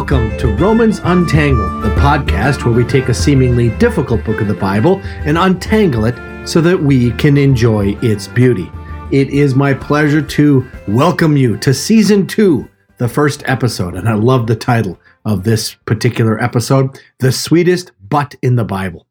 Welcome to Romans Untangled, the podcast where we take a seemingly difficult book of the Bible and untangle it so that we can enjoy its beauty. It is my pleasure to welcome you to season two, the first episode, and I love the title of this particular episode The Sweetest But in the Bible.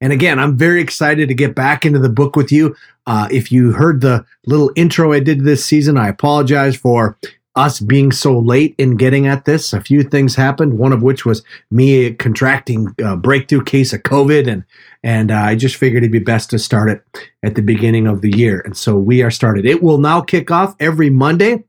And again, I'm very excited to get back into the book with you. Uh, if you heard the little intro I did this season, I apologize for us being so late in getting at this. A few things happened, one of which was me contracting a breakthrough case of COVID, and and uh, I just figured it'd be best to start it at the beginning of the year. And so we are started. It will now kick off every Monday.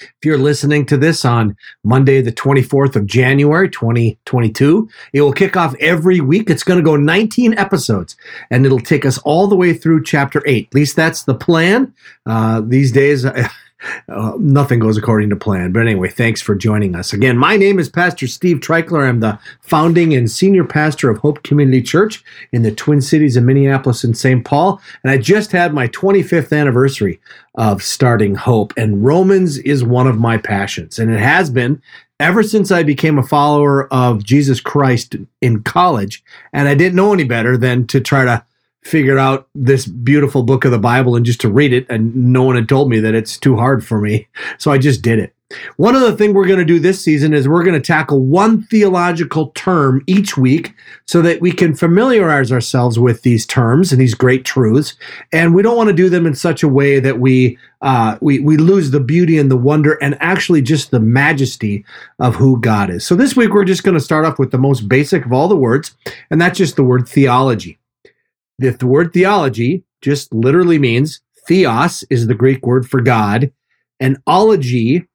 If you're listening to this on Monday, the 24th of January, 2022, it will kick off every week. It's going to go 19 episodes and it'll take us all the way through chapter 8. At least that's the plan. Uh, these days, uh, nothing goes according to plan. But anyway, thanks for joining us. Again, my name is Pastor Steve Treichler. I'm the founding and senior pastor of Hope Community Church in the Twin Cities of Minneapolis and St. Paul. And I just had my 25th anniversary of starting Hope. And Romans is one of my passions. And it has been ever since I became a follower of Jesus Christ in college. And I didn't know any better than to try to figure out this beautiful book of the Bible and just to read it. And no one had told me that it's too hard for me. So I just did it. One other thing we're going to do this season is we're going to tackle one theological term each week so that we can familiarize ourselves with these terms and these great truths. And we don't want to do them in such a way that we, uh, we, we lose the beauty and the wonder and actually just the majesty of who God is. So this week we're just going to start off with the most basic of all the words, and that's just the word theology. The, the word theology just literally means theos is the Greek word for God, and ology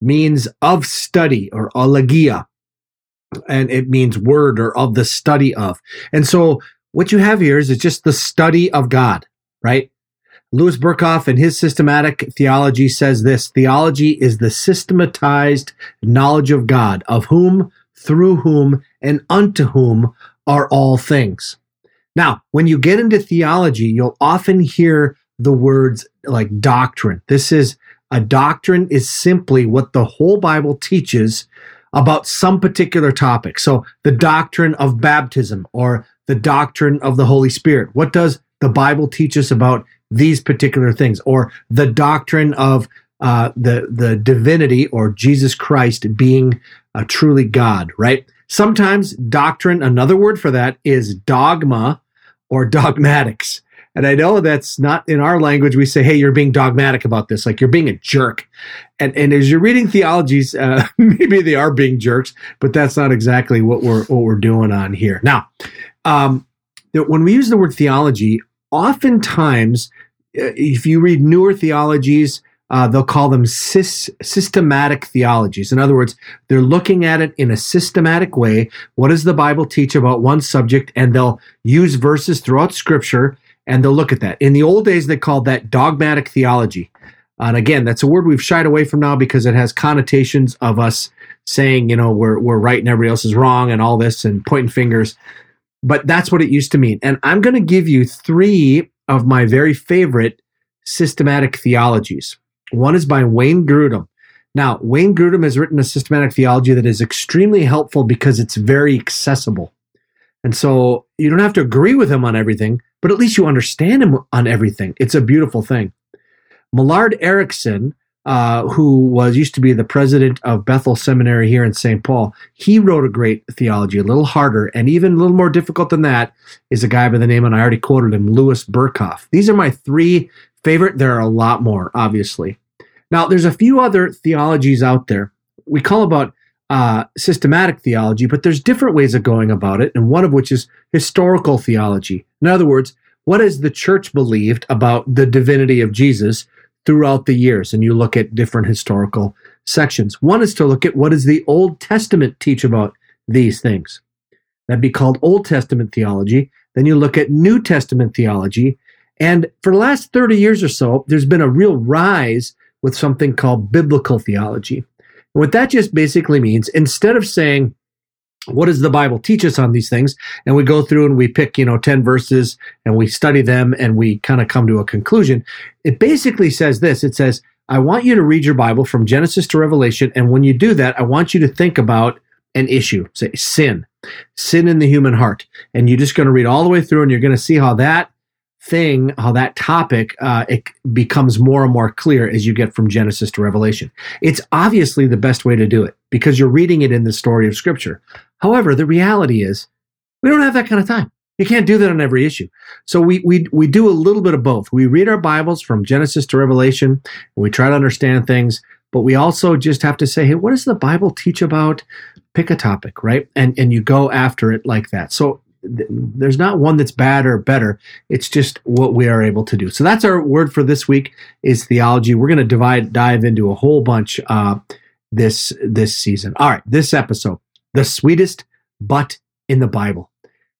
means of study or ologia, and it means word or of the study of. And so what you have here is it's just the study of God, right? Louis Berkhof in his systematic theology says this theology is the systematized knowledge of God, of whom, through whom, and unto whom are all things. Now, when you get into theology, you'll often hear the words like doctrine. This is a doctrine is simply what the whole Bible teaches about some particular topic. So the doctrine of baptism or the doctrine of the Holy Spirit. What does the Bible teach us about these particular things? Or the doctrine of uh, the the divinity or Jesus Christ being uh, truly God, right? Sometimes doctrine, another word for that is dogma or dogmatics. And I know that's not in our language. We say, "Hey, you're being dogmatic about this, like you're being a jerk." And and as you're reading theologies, uh, maybe they are being jerks, but that's not exactly what we're what we're doing on here. Now, um, when we use the word theology, oftentimes, uh, if you read newer theologies, uh, they'll call them systematic theologies. In other words, they're looking at it in a systematic way. What does the Bible teach about one subject? And they'll use verses throughout Scripture and they'll look at that. In the old days, they called that dogmatic theology. And again, that's a word we've shied away from now because it has connotations of us saying, you know, we're, we're right and everybody else is wrong and all this and pointing fingers. But that's what it used to mean. And I'm going to give you three of my very favorite systematic theologies. One is by Wayne Grudem. Now, Wayne Grudem has written a systematic theology that is extremely helpful because it's very accessible. And so you don't have to agree with him on everything, but at least you understand him on everything. It's a beautiful thing. Millard Erickson, uh, who was used to be the president of Bethel Seminary here in St. Paul, he wrote a great theology, a little harder and even a little more difficult than that. Is a guy by the name, and I already quoted him, Louis Berkhof. These are my three favorite. There are a lot more, obviously. Now, there's a few other theologies out there. We call about uh, systematic theology, but there's different ways of going about it, and one of which is historical theology. In other words, what has the church believed about the divinity of Jesus throughout the years? And you look at different historical sections. One is to look at what does the Old Testament teach about these things. That'd be called Old Testament theology. Then you look at New Testament theology. And for the last 30 years or so, there's been a real rise with something called biblical theology. What that just basically means, instead of saying, what does the Bible teach us on these things? And we go through and we pick, you know, 10 verses and we study them and we kind of come to a conclusion. It basically says this. It says, I want you to read your Bible from Genesis to Revelation. And when you do that, I want you to think about an issue, say sin, sin in the human heart. And you're just going to read all the way through and you're going to see how that thing, how that topic uh, it becomes more and more clear as you get from Genesis to Revelation. It's obviously the best way to do it because you're reading it in the story of Scripture. However, the reality is we don't have that kind of time. You can't do that on every issue. So we we we do a little bit of both. We read our Bibles from Genesis to Revelation, and we try to understand things, but we also just have to say, hey, what does the Bible teach about? Pick a topic, right? And and you go after it like that. So there's not one that's bad or better. It's just what we are able to do. So that's our word for this week is theology. We're going to divide dive into a whole bunch uh, this this season. All right, this episode, the sweetest butt in the Bible.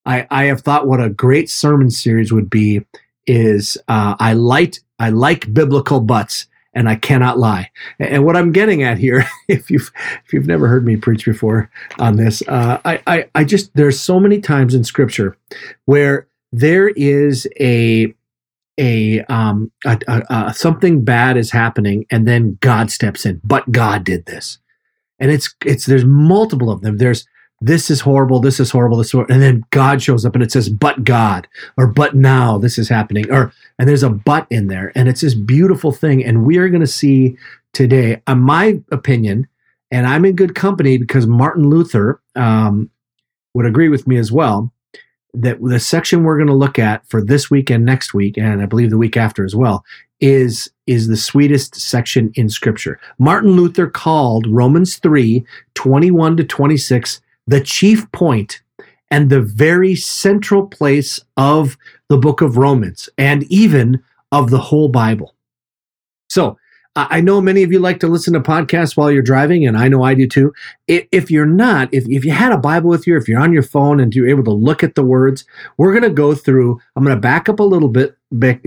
I I have thought what a great sermon series would be. Is uh, I like I like biblical butts and I cannot lie. And what I'm getting at here, if you've if you've never heard me preach before on this, uh, I, I I just there's so many times in Scripture where there is a a um a, a, a, something bad is happening and then God steps in. But God did this, and it's it's there's multiple of them. There's this is horrible, this is horrible, this is horrible. and then God shows up and it says, but God, or but now this is happening, or and there's a but in there, and it's this beautiful thing. And we are going to see today, in my opinion, and I'm in good company because Martin Luther um, would agree with me as well, that the section we're going to look at for this week and next week, and I believe the week after as well, is is the sweetest section in Scripture. Martin Luther called Romans 3, 21 to 26 the chief point and the very central place of the book of Romans and even of the whole Bible. So, I know many of you like to listen to podcasts while you're driving, and I know I do too. If you're not, if, if you had a Bible with you, if you're on your phone and you're able to look at the words, we're going to go through. I'm going to back up a little bit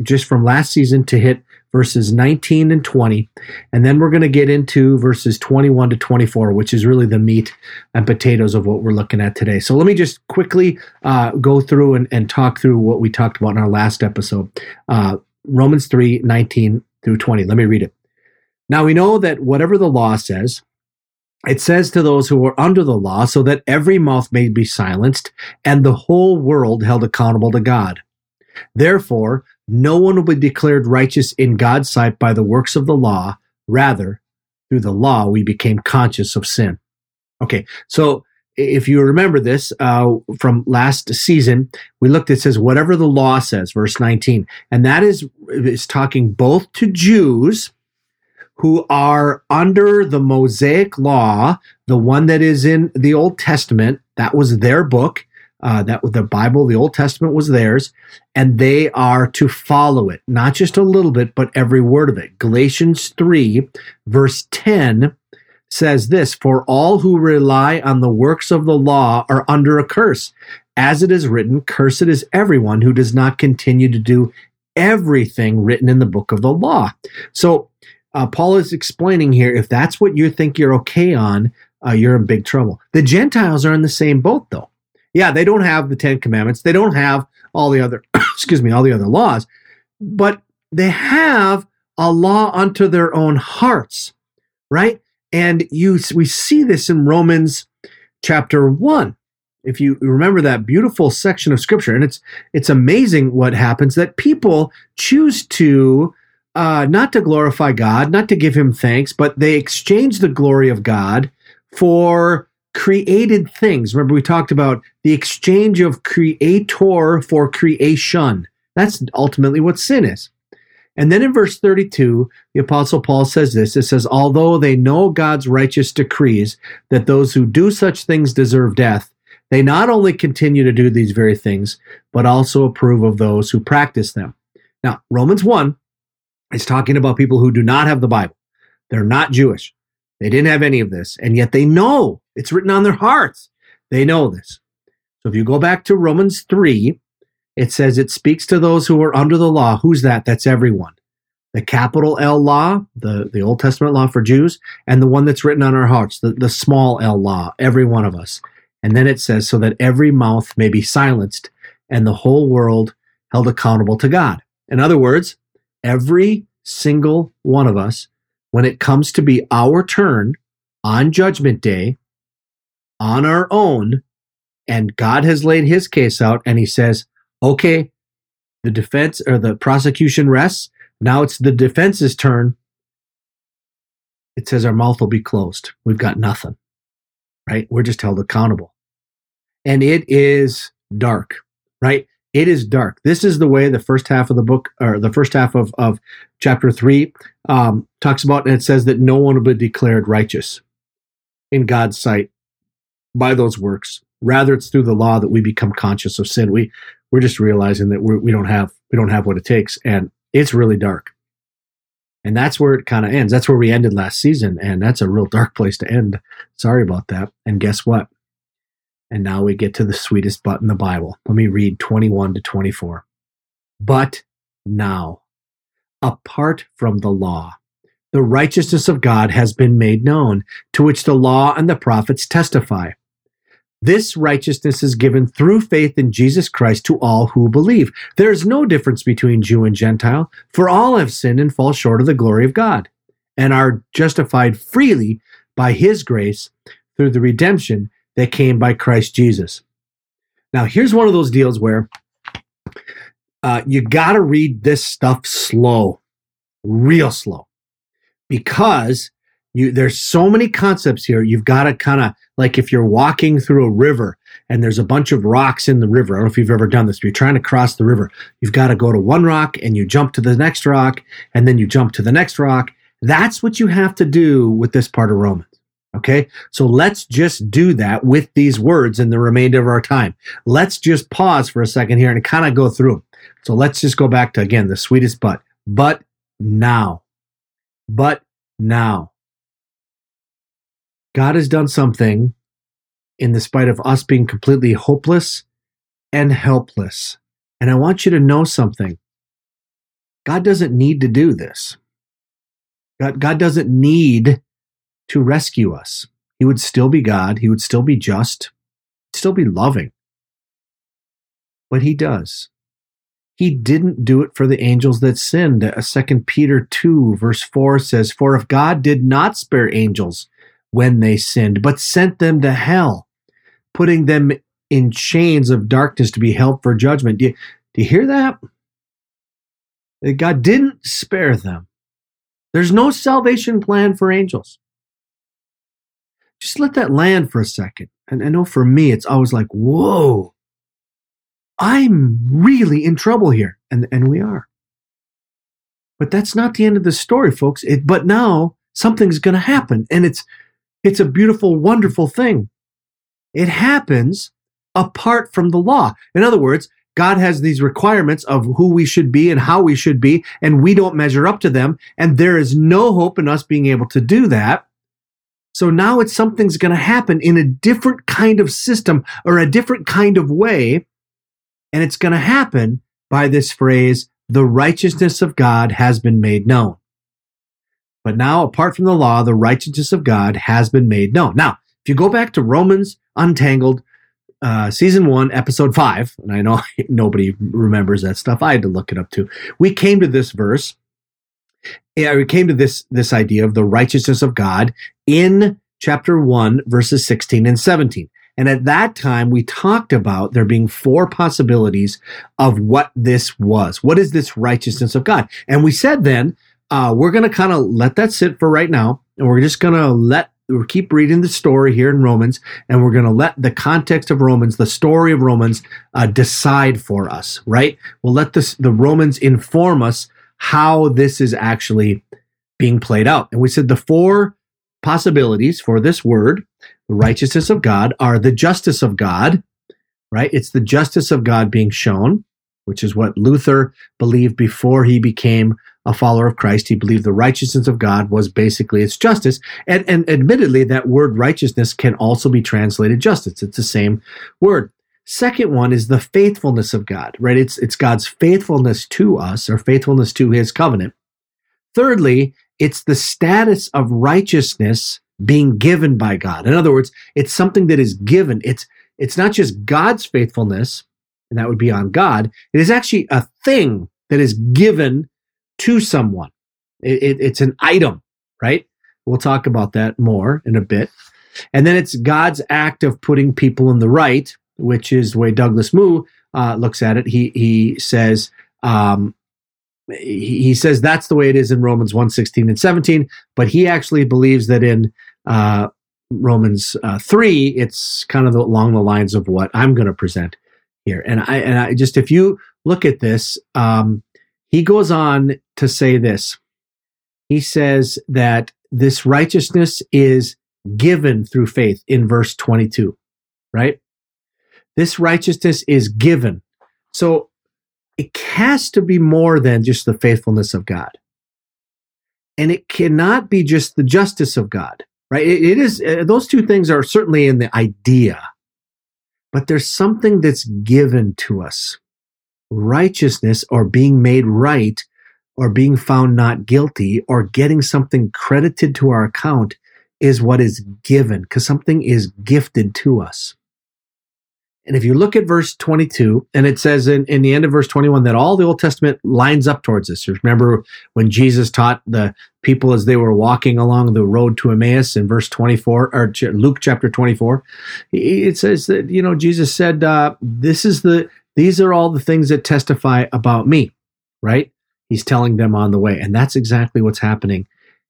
just from last season to hit verses 19 and 20. And then we're going to get into verses 21 to 24, which is really the meat and potatoes of what we're looking at today. So let me just quickly uh, go through and, and, talk through what we talked about in our last episode. Uh, Romans 3 19 through 20. Let me read it. Now we know that whatever the law says, it says to those who are under the law, so that every mouth may be silenced and the whole world held accountable to God. Therefore, no one will be declared righteous in God's sight by the works of the law. Rather, through the law, we became conscious of sin. Okay, so if you remember this uh, from last season, we looked. It says whatever the law says, verse nineteen, and that is is talking both to Jews who are under the Mosaic law, the one that is in the Old Testament. That was their book, uh, that the Bible, the Old Testament was theirs, and they are to follow it, not just a little bit, but every word of it. Galatians 3, verse 10 says this For all who rely on the works of the law are under a curse. As it is written, Cursed is everyone who does not continue to do everything written in the book of the law. So, uh, Paul is explaining here if that's what you think you're okay on, uh, you're in big trouble. The Gentiles are in the same boat, though. Yeah, they don't have the Ten Commandments. They don't have all the other, excuse me, all the other laws, but they have a law unto their own hearts, right? And you, we see this in Romans chapter one. If you remember that beautiful section of scripture, and it's it's amazing what happens that people choose to uh, not to glorify God, not to give Him thanks, but they exchange the glory of God for created things. Remember, we talked about the exchange of creator for creation. That's ultimately what sin is. And then in verse 32, the Apostle Paul says this it says, Although they know God's righteous decrees that those who do such things deserve death, they not only continue to do these very things, but also approve of those who practice them. Now, Romans 1 is talking about people who do not have the Bible. They're not Jewish. They didn't have any of this, and yet they know it's written on their hearts. They know this. So if you go back to Romans 3, it says it speaks to those who are under the law. Who's that? That's everyone. The capital L law, the, the Old Testament law for Jews, and the one that's written on our hearts, the, the small L law, every one of us. And then it says, so that every mouth may be silenced and the whole world held accountable to God. In other words, every single one of us when it comes to be our turn on judgment day on our own and God has laid his case out and he says, okay, the defense or the prosecution rests. Now it's the defense's turn. It says our mouth will be closed. We've got nothing, right? We're just held accountable. And it is dark, right? It is dark. This is the way the first half of the book, or the first half of, of chapter three, um, talks about, and it says that no one will be declared righteous in God's sight by those works. Rather, it's through the law that we become conscious of sin. We we're just realizing that we're, we don't have we don't have what it takes, and it's really dark. And that's where it kind of ends. That's where we ended last season, and that's a real dark place to end. Sorry about that. And guess what? And now we get to the sweetest but in the Bible. Let me read 21 to 24. But now, apart from the law, the righteousness of God has been made known, to which the law and the prophets testify. This righteousness is given through faith in Jesus Christ to all who believe. There is no difference between Jew and Gentile, for all have sinned and fall short of the glory of God, and are justified freely by his grace through the redemption that came by Christ Jesus. Now, here's one of those deals where uh, you got to read this stuff slow, real slow, because you there's so many concepts here. You've got to kind of like if you're walking through a river and there's a bunch of rocks in the river. I don't know if you've ever done this. But you're trying to cross the river. You've got to go to one rock and you jump to the next rock and then you jump to the next rock. That's what you have to do with this part of Romans. Okay. So let's just do that with these words in the remainder of our time. Let's just pause for a second here and kind of go through. So let's just go back to again, the sweetest but, but now, but now. God has done something in the spite of us being completely hopeless and helpless. And I want you to know something. God doesn't need to do this. God, God doesn't need to rescue us. He would still be God. He would still be just, still be loving. But he does. He didn't do it for the angels that sinned. A second Peter 2 verse 4 says, For if God did not spare angels when they sinned, but sent them to hell, putting them in chains of darkness to be held for judgment. Do you, do you hear that? God didn't spare them. There's no salvation plan for angels. Just let that land for a second. And I know for me, it's always like, whoa, I'm really in trouble here. And, and we are. But that's not the end of the story, folks. It, but now something's going to happen. And it's, it's a beautiful, wonderful thing. It happens apart from the law. In other words, God has these requirements of who we should be and how we should be, and we don't measure up to them. And there is no hope in us being able to do that. So now it's something's going to happen in a different kind of system or a different kind of way. And it's going to happen by this phrase, the righteousness of God has been made known. But now, apart from the law, the righteousness of God has been made known. Now, if you go back to Romans Untangled, uh, season one, episode five, and I know nobody remembers that stuff. I had to look it up too. We came to this verse. Yeah, we came to this this idea of the righteousness of God in chapter one, verses sixteen and seventeen. And at that time, we talked about there being four possibilities of what this was. What is this righteousness of God? And we said then uh, we're going to kind of let that sit for right now. And we're just going to let, we keep reading the story here in Romans, and we're going to let the context of Romans, the story of Romans, uh, decide for us, right? We'll let this, the Romans inform us how this is actually being played out. And we said the four possibilities for this word, the righteousness of God, are the justice of God, right? It's the justice of God being shown, which is what Luther believed before he became a follower of Christ. He believed the righteousness of God was basically its justice. And, and admittedly, that word righteousness can also be translated justice. It's the same word. Second one is the faithfulness of God, right? It's, it's God's faithfulness to us or faithfulness to his covenant. Thirdly, it's the status of righteousness being given by God. In other words, it's something that is given. It's, it's not just God's faithfulness, and that would be on God. It is actually a thing that is given to someone. It, it, it's an item. right? We'll talk about that more in a bit. And then it's God's act of putting people in the right, which is the way Douglas Moo uh, looks at it. He he says um, he, says that's the way it is in Romans 1, 16 and 17, but he actually believes that in uh, Romans uh, 3, it's kind of along the lines of what I'm going to present here. And I, and I just, if you look at this, um, he goes on to say this. He says that this righteousness is given through faith in verse 22, right? This righteousness is given. So it has to be more than just the faithfulness of God. And it cannot be just the justice of God, right? it, it is, uh, those two things are certainly in the idea, but there's something that's given to us. Righteousness or being made right or being found not guilty or getting something credited to our account is what is given because something is gifted to us. And if you look at verse 22, and it says in, in the end of verse 21 that all the Old Testament lines up towards this. Remember when Jesus taught the people as they were walking along the road to Emmaus in verse 24, or Luke chapter 24? It says that, you know, Jesus said, uh, This is the, these are all the things that testify about me, right? He's telling them on the way. And that's exactly what's happening.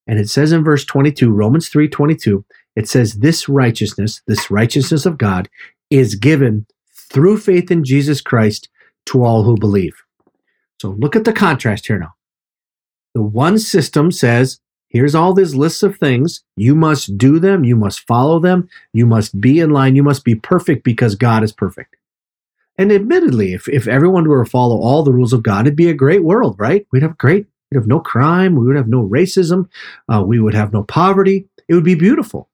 And it says in verse 22, Romans 3 22, it says, This righteousness, this righteousness of God, is given through faith in Jesus Christ to all who believe. So look at the contrast here now. The one system says, here's all these lists of things. You must do them. You must follow them. You must be in line. You must be perfect because God is perfect. And admittedly, if, if everyone were to follow all the rules of God, it'd be a great world, right? We'd have great, we'd have no crime. We would have no racism. Uh, we would have no poverty. It would be beautiful.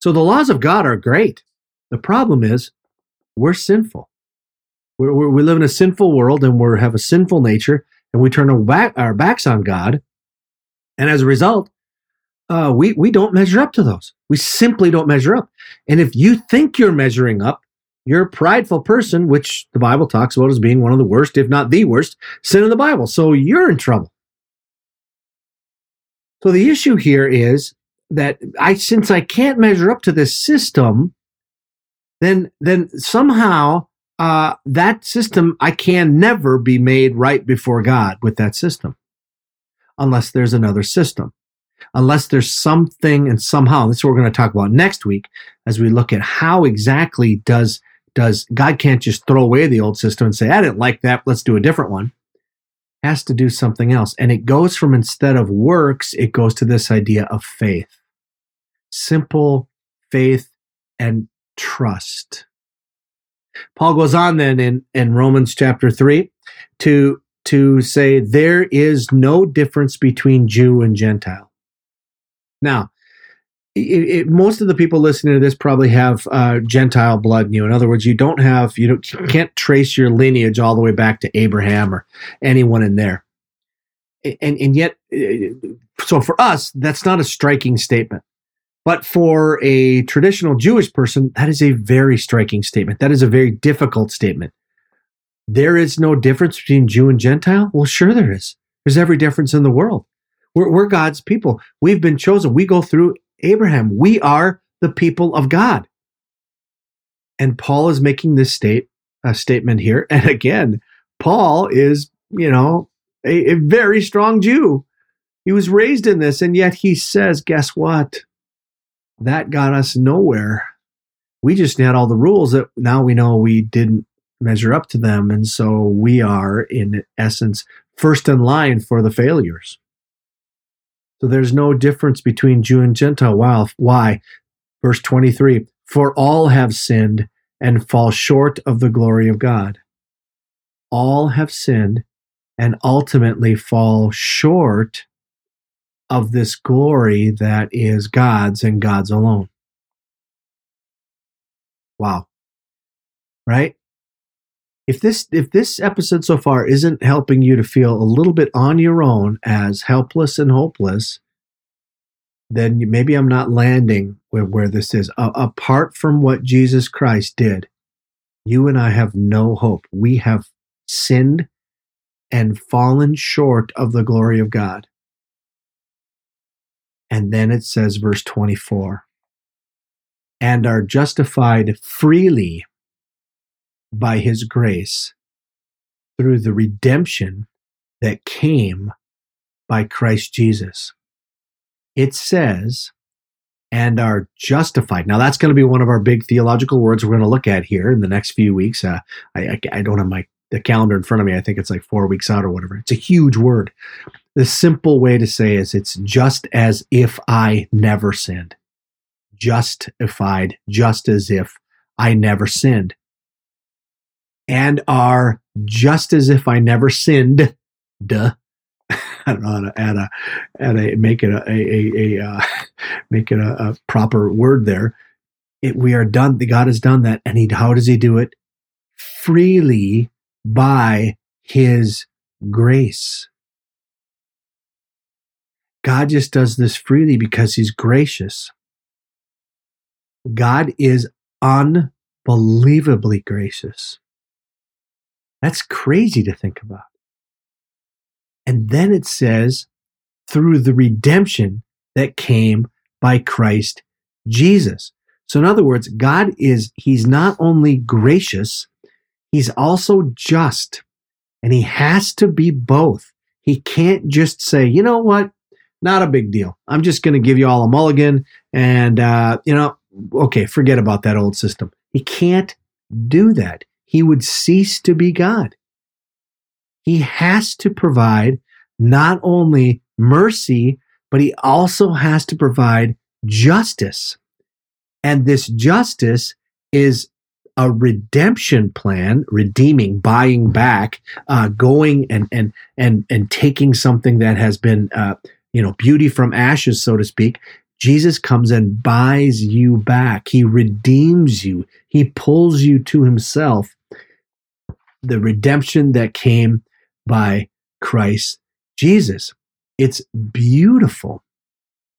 So the laws of God are great. The problem is we're sinful. We're, we're, we live in a sinful world and we have a sinful nature and we turn our, back, our backs on God. And as a result, uh, we, we don't measure up to those. We simply don't measure up. And if you think you're measuring up, you're a prideful person, which the Bible talks about as being one of the worst, if not the worst, sin in the Bible. So you're in trouble. So the issue here is that I, since I can't measure up to this system, then then somehow uh, that system I can never be made right before God with that system, unless there's another system, unless there's something and somehow. Is what we're going to talk about next week as we look at how exactly does does God can't just throw away the old system and say I didn't like that, let's do a different one. Has to do something else, and it goes from instead of works, it goes to this idea of faith, simple faith and trust. Paul goes on then in, in Romans chapter 3 to, to say there is no difference between Jew and Gentile. Now, it, it, most of the people listening to this probably have uh, Gentile blood in you. In other words, you don't have you, don't, you can't trace your lineage all the way back to Abraham or anyone in there. And and yet, uh, so for us, that's not a striking statement. But for a traditional Jewish person, that is a very striking statement. That is a very difficult statement. There is no difference between Jew and Gentile? Well, sure there is. There's every difference in the world. We're, we're God's people. We've been chosen. We go through Abraham. We are the people of God. And Paul is making this state a statement here. And again, Paul is, you know, a, a very strong Jew. He was raised in this, and yet he says, guess what? That got us nowhere. We just had all the rules that now we know we didn't measure up to them. And so we are, in essence, first in line for the failures. So there's no difference between Jew and Gentile. Why? Verse 23 For all have sinned and fall short of the glory of God. All have sinned and ultimately fall short of this glory that is God's and God's alone. Wow. Right? If this if this episode so far isn't helping you to feel a little bit on your own as helpless and hopeless, then maybe I'm not landing where, where this is. Apart from what Jesus Christ did, you and I have no hope. We have sinned and fallen short of the glory of God. And then it says, verse 24, and are justified freely by his grace through the redemption that came by Christ Jesus. It says, and are justified. Now, that's going to be one of our big theological words we're going to look at here in the next few weeks. Uh, I, I, I don't have my the calendar in front of me. I think it's like four weeks out or whatever. It's a huge word. The simple way to say is it's just as if I never sinned. Justified, just as if I never sinned. And are just as if I never sinned. Duh. I don't know how to add a, add a make it a, a, a, a uh, make it a, a, proper word there. It, we are done. God has done that, and he how does he do it? Freely by His grace. God just does this freely because He's gracious. God is unbelievably gracious. That's crazy to think about. And then it says, through the redemption that came by Christ Jesus. So, in other words, God is, He's not only gracious, He's also just, and He has to be both. He can't just say, you know what? Not a big deal. I'm just going to give you all a mulligan and, uh, you know, okay, forget about that old system. He can't do that. He would cease to be God. He has to provide not only mercy, but he also has to provide justice. And this justice is a redemption plan, redeeming, buying back, uh, going and and and and taking something that has been, uh, you know, beauty from ashes, so to speak. Jesus comes and buys you back. He redeems you. He pulls you to Himself. The redemption that came by Christ Jesus. It's beautiful.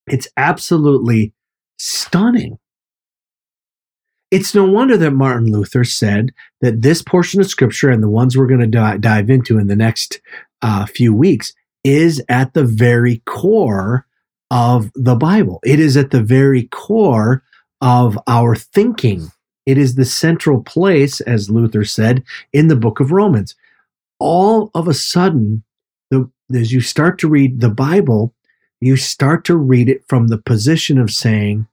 It's absolutely stunning. It's no wonder that Martin Luther said that this portion of scripture and the ones we're going to di- dive into in the next uh, few weeks is at the very core of the Bible. It is at the very core of our thinking. It is the central place, as Luther said, in the book of Romans. All of a sudden, the, as you start to read the Bible, you start to read it from the position of saying,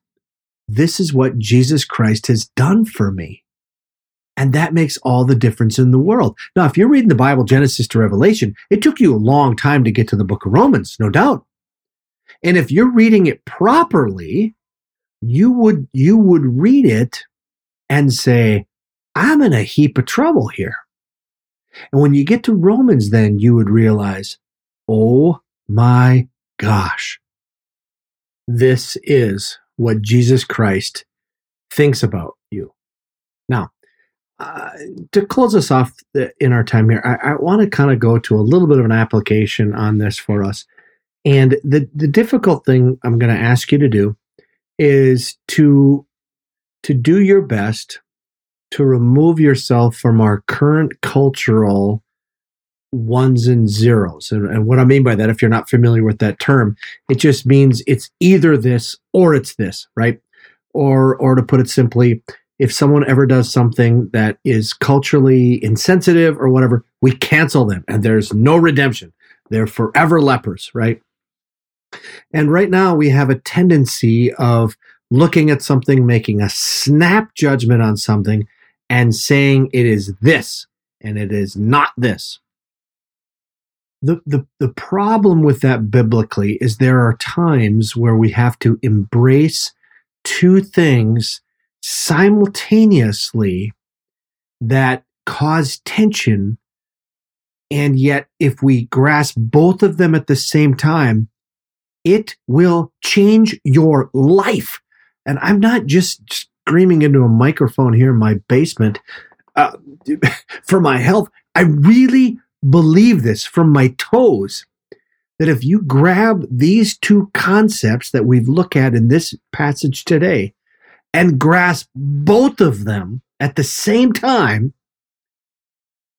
this is what Jesus Christ has done for me. And that makes all the difference in the world. Now, if you're reading the Bible, Genesis to Revelation, it took you a long time to get to the book of Romans, no doubt. And if you're reading it properly, you would, you would read it and say, I'm in a heap of trouble here. And when you get to Romans, then you would realize, oh my gosh, this is what Jesus Christ thinks about you. Now, uh, to close us off in our time here, I, I want to kind of go to a little bit of an application on this for us. And the, the difficult thing I'm going to ask you to do is to to do your best to remove yourself from our current cultural ones and zeros. And, and, what I mean by that, if you're not familiar with that term, it just means it's either this or it's this, right? Or, or to put it simply, if someone ever does something that is culturally insensitive or whatever, we cancel them and there's no redemption. They're forever lepers, right? And right now we have a tendency of looking at something, making a snap judgment on something and saying it is this and it is not this the, the the problem with that biblically is there are times where we have to embrace two things simultaneously that cause tension. And yet if we grasp both of them at the same time it will change your life. And i'm not just screaming into a microphone here in my basement uh, for my health. I really believe this from my toes that if you grab these two concepts that we've looked at in this passage today and grasp both of them at the same time,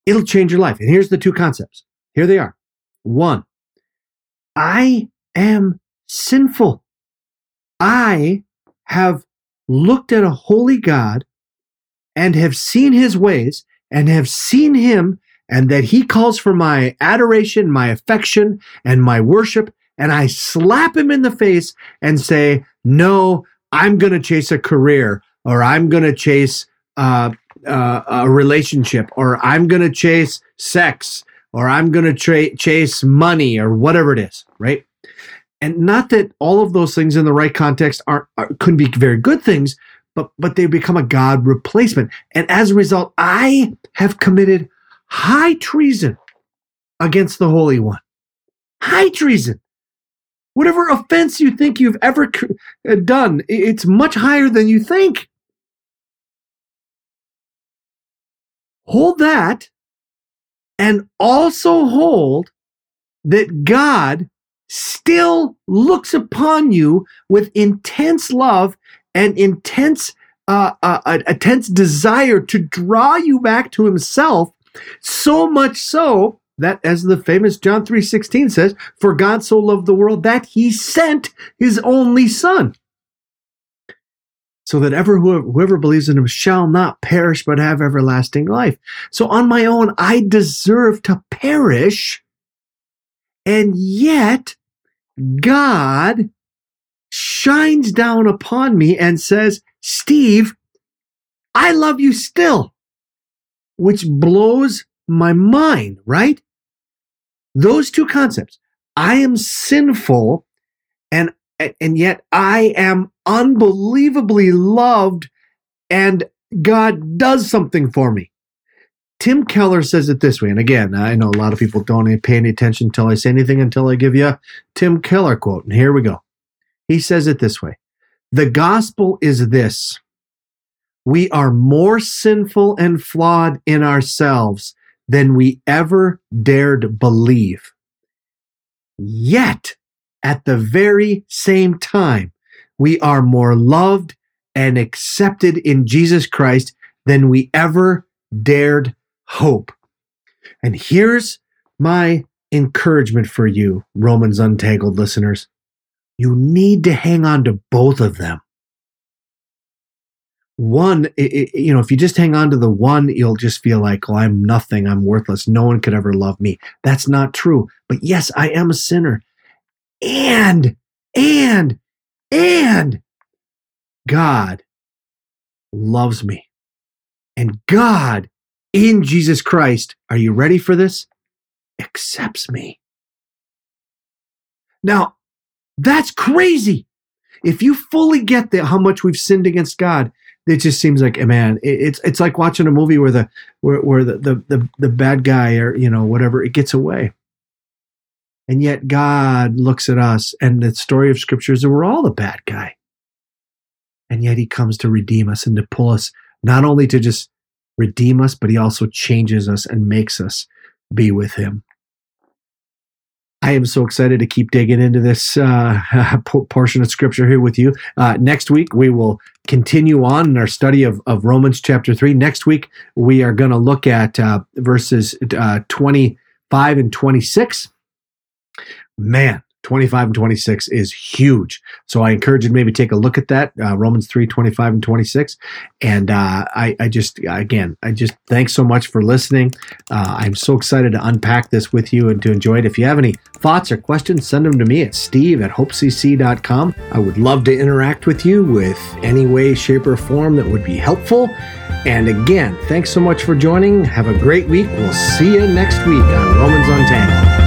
it'll change your life. And here's the two concepts. Here they are. One, I am sinful. I have looked at a holy God and have seen his ways and have seen him and that he calls for my adoration, my affection, and my worship. And I slap him in the face and say, no, I'm going to chase a career or I'm going to chase uh, uh, a relationship or I'm going to chase sex or I'm going to tra- chase money or whatever it is, right? And not that all of those things in the right context aren't are, couldn't be very good things, but but they become a god replacement. And as a result, I have committed high treason against the Holy One. High treason. Whatever offense you think you've ever uh, done, it's much higher than you think. Hold that and also hold that God still looks upon you with intense love and intense uh, uh, a, intense desire to draw you back to himself so much so that as the famous John 3:16 says for God so loved the world that he sent his only son. So that ever whoever, whoever believes in him shall not perish but have everlasting life. So on my own I deserve to perish and yet God shines down upon me and says, Steve, I love you still, which blows my mind, right? Those two concepts. I am sinful and, and yet I am unbelievably loved and God does something for me. Tim Keller says it this way, and again, I know a lot of people don't pay any attention until I say anything until I give you a Tim Keller quote, and here we go. He says it this way The gospel is this we are more sinful and flawed in ourselves than we ever dared believe. Yet, at the very same time, we are more loved and accepted in Jesus Christ than we ever dared hope. And here's my encouragement for you, Romans Untangled listeners. You need to hang on to both of them. One, it, it, you know, if you just hang on to the one, you'll just feel like, oh, I'm nothing. I'm worthless. No one could ever love me. That's not true. But yes, I am a sinner. And, and, and God loves me. And God in Jesus Christ, are you ready for this? Accepts me. Now, that's crazy. If you fully get that, how much we've sinned against God, it just seems like, a man, it's it's like watching a movie where the where, where the, the the the bad guy or you know whatever it gets away, and yet God looks at us, and the story of Scripture is that we're all the bad guy, and yet He comes to redeem us and to pull us not only to just redeem us, but he also changes us and makes us be with him. I am so excited to keep digging into this uh, portion of scripture here with you. Uh, next week, we will continue on in our study of, of Romans chapter 3. Next week, we are going to look at uh, verses uh, 25 and 26. Man, 25 and 26 is huge. So I encourage you to maybe take a look at that, uh, Romans 3, 25 and 26. And uh, I, I, just, again, I just thanks so much for listening. Uh, I'm so excited to unpack this with you and to enjoy it. If you have any thoughts or questions, send them to me at steve at hopecc.com. I would love to interact with you with any way, shape, or form that would be helpful. And again, thanks so much for joining. Have a great week. We'll see you next week on Romans Untangled.